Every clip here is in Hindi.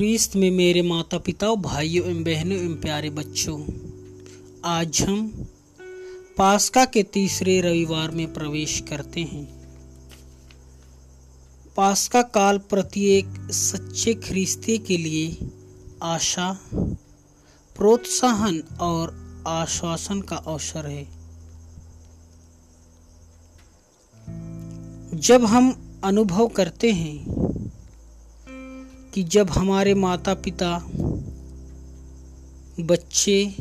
ख्रीस्त में मेरे माता पिता भाइयों एवं बहनों एवं प्यारे बच्चों, आज हम पास्का के तीसरे रविवार में प्रवेश करते हैं। पास्का काल प्रत्येक सच्चे ख्रीस्ती के लिए आशा, प्रोत्साहन और आश्वासन का अवसर है। जब हम अनुभव करते हैं कि जब हमारे माता पिता बच्चे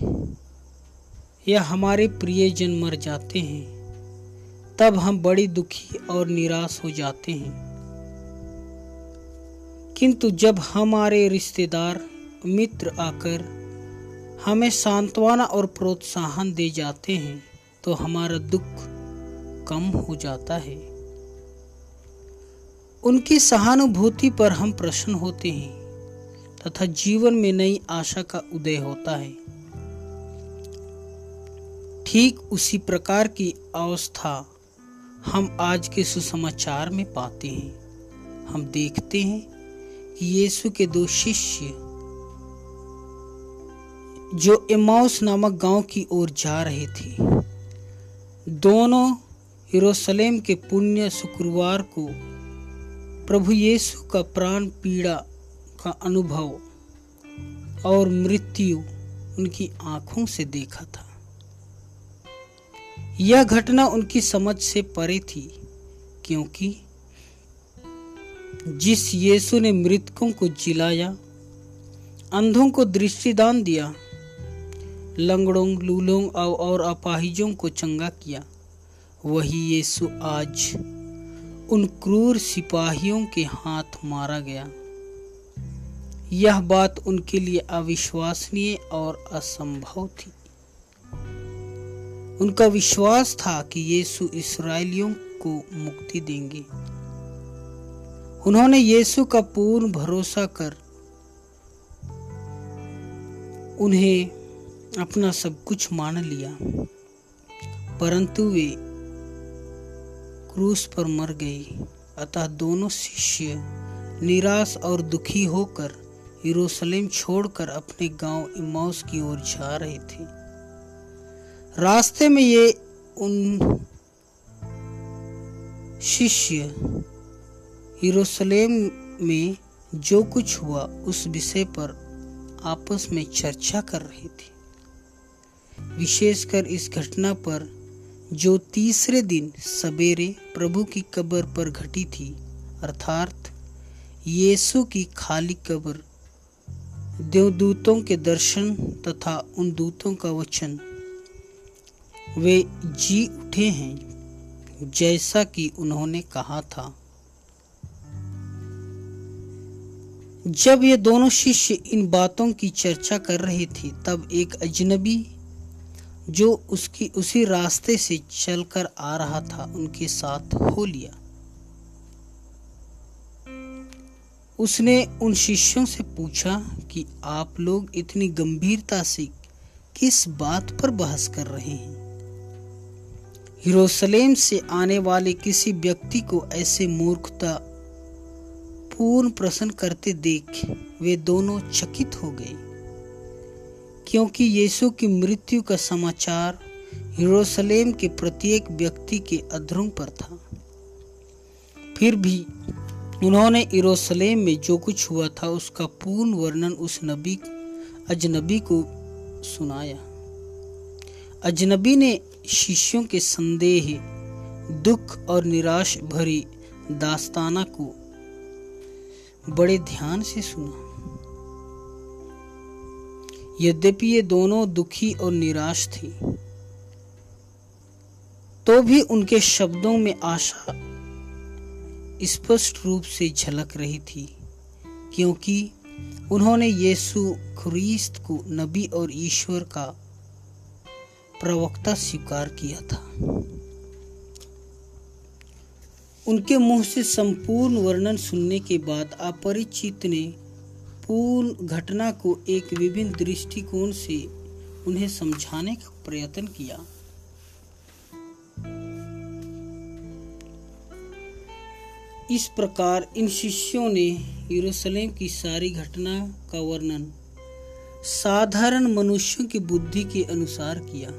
या हमारे प्रियजन मर जाते हैं, तब हम बड़ी दुखी और निराश हो जाते हैं। किंतु जब हमारे रिश्तेदार, मित्र आकर हमें सांत्वना और प्रोत्साहन दे जाते हैं तो हमारा दुख कम हो जाता है। उनकी सहानुभूति पर हम प्रसन्न होते हैं, तथा जीवन में नई आशा का उदय होता है। ठीक उसी प्रकार की अवस्था हम आज के सुसमाचार में पाते हैं। हम देखते हैं कि यीशु के दो शिष्य, जो एमाउस नामक गाँव की ओर जा रहे थे, दोनों यरूशलेम के पुण्य शुक्रवार को प्रभु यीशु का प्राण पीड़ा का अनुभव और मृत्यु उनकी आँखों से देखा था। यह घटना उनकी समझ से परे थी, क्योंकि जिस यीशु ने मृतकों को जिलाया, अंधों को दृष्टिदान दिया, लंगड़ों, लूलों और अपाहिजों को चंगा किया, वही यीशु आज उन क्रूर सिपाहियों के हाथ मारा गया। यह बात उनके लिए अविश्वसनीय और असंभव थी। उनका विश्वास था कि यीशु इसराइलियों को मुक्ति देंगे। उन्होंने यीशु का पूर्ण भरोसा कर उन्हें अपना सब कुछ मान लिया, परंतु वे क्रूस पर मर गई। अतः दोनों शिष्य निराश और दुखी होकर यरूशलेम छोड़कर अपने गाँव इमाउस की ओर जा रहे थे। रास्ते में ये उन शिष्य यरूशलेम में जो कुछ हुआ, उस विषय पर आपस में चर्चा कर रहे थे। विशेषकर इस घटना पर जो तीसरे दिन सवेरे प्रभु की कब्र पर घटी थी, अर्थात यीशु की खाली कब्र देवदूतों के दर्शन तथा उन दूतों का वचन, वे जी उठे हैं जैसा कि उन्होंने कहा था। जब ये दोनों शिष्य इन बातों की चर्चा कर रहे थे, तब एक अजनबी जो उसकी उसी रास्ते से चलकर आ रहा था, उनके साथ हो लिया। उसने उन शिष्यों से पूछा कि आप लोग इतनी गंभीरता से किस बात पर बहस कर रहे हैं? यरूशलेम से आने वाले किसी व्यक्ति को ऐसे मूर्खता पूर्ण प्रश्न करते देख वे दोनों चकित हो गए। क्योंकि यीशु की मृत्यु का समाचार यरूशलेम के प्रत्येक व्यक्ति के अधरों पर था। फिर भी उन्होंने यरूशलेम में जो कुछ हुआ था, उसका पूर्ण वर्णन उस नबी, अजनबी को सुनाया। अजनबी ने शिष्यों के संदेह, दुख और निराश भरी दास्ताना को बड़े ध्यान से सुना। यद्यपि ये दोनों दुखी और निराश थी तो भी उनके शब्दों में आशा स्पष्ट रूप से झलक रही थी, क्योंकि उन्होंने यीशु ख्रीस्त को नबी और ईश्वर का प्रवक्ता स्वीकार किया था। उनके मुँह से संपूर्ण वर्णन सुनने के बाद अपरिचित ने पूर्ण घटना को एक विभिन्न दृष्टिकोण से उन्हें समझाने का प्रयत्न किया। इस प्रकार इन शिष्यों ने यरूशलेम की सारी घटना का वर्णन साधारण मनुष्यों की बुद्धि के अनुसार किया।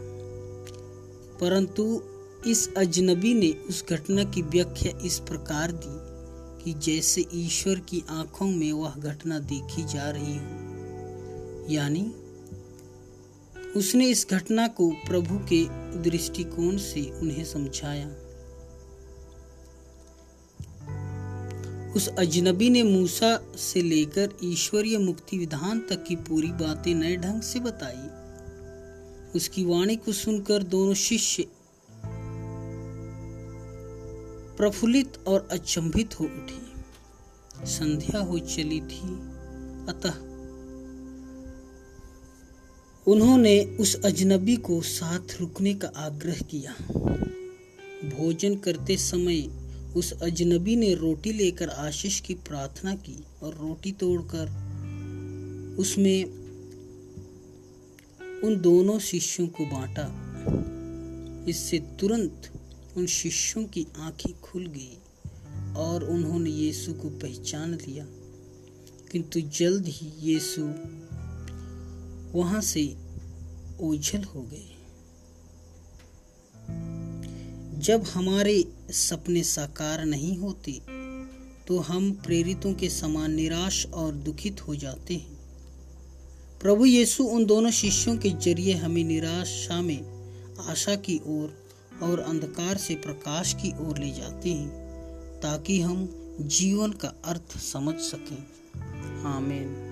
परंतु इस अजनबी ने उस घटना की व्याख्या इस प्रकार दी। कि जैसे ईश्वर की आँखों में वह घटना देखी जा रही हो। यानी, उसने इस घटना को प्रभु के दृष्टिकोण से उन्हें समझाया। उस अजनबी ने मूसा से लेकर ईश्वरीय मुक्ति विधान तक की पूरी बातें नए ढंग से बताई। उसकी वाणी को सुनकर दोनों शिष्य प्रफुल्लित और अचंभित हो उठी। संध्या हो चली थी, अतः उन्होंने उस अजनबी को साथ रुकने का आग्रह किया। भोजन करते समय उस अजनबी ने रोटी लेकर आशीष की प्रार्थना की और रोटी तोड़कर उसमें उन दोनों शिष्यों को बांटा। इससे तुरंत उन शिष्यों की आँखें खुल गई और उन्होंने यीशु को पहचान लिया। किंतु जल्द ही यीशु वहाँ से ओझल हो गए। जब हमारे सपने साकार नहीं होते तो हम प्रेरितों के समान निराश और दुखित हो जाते हैं। प्रभु यीशु उन दोनों शिष्यों के ज़रिए हमें निराशा में, आशा की ओर और अंधकार से प्रकाश की ओर ले जाते हैं, ताकि हम जीवन का अर्थ समझ सकें। आमीन।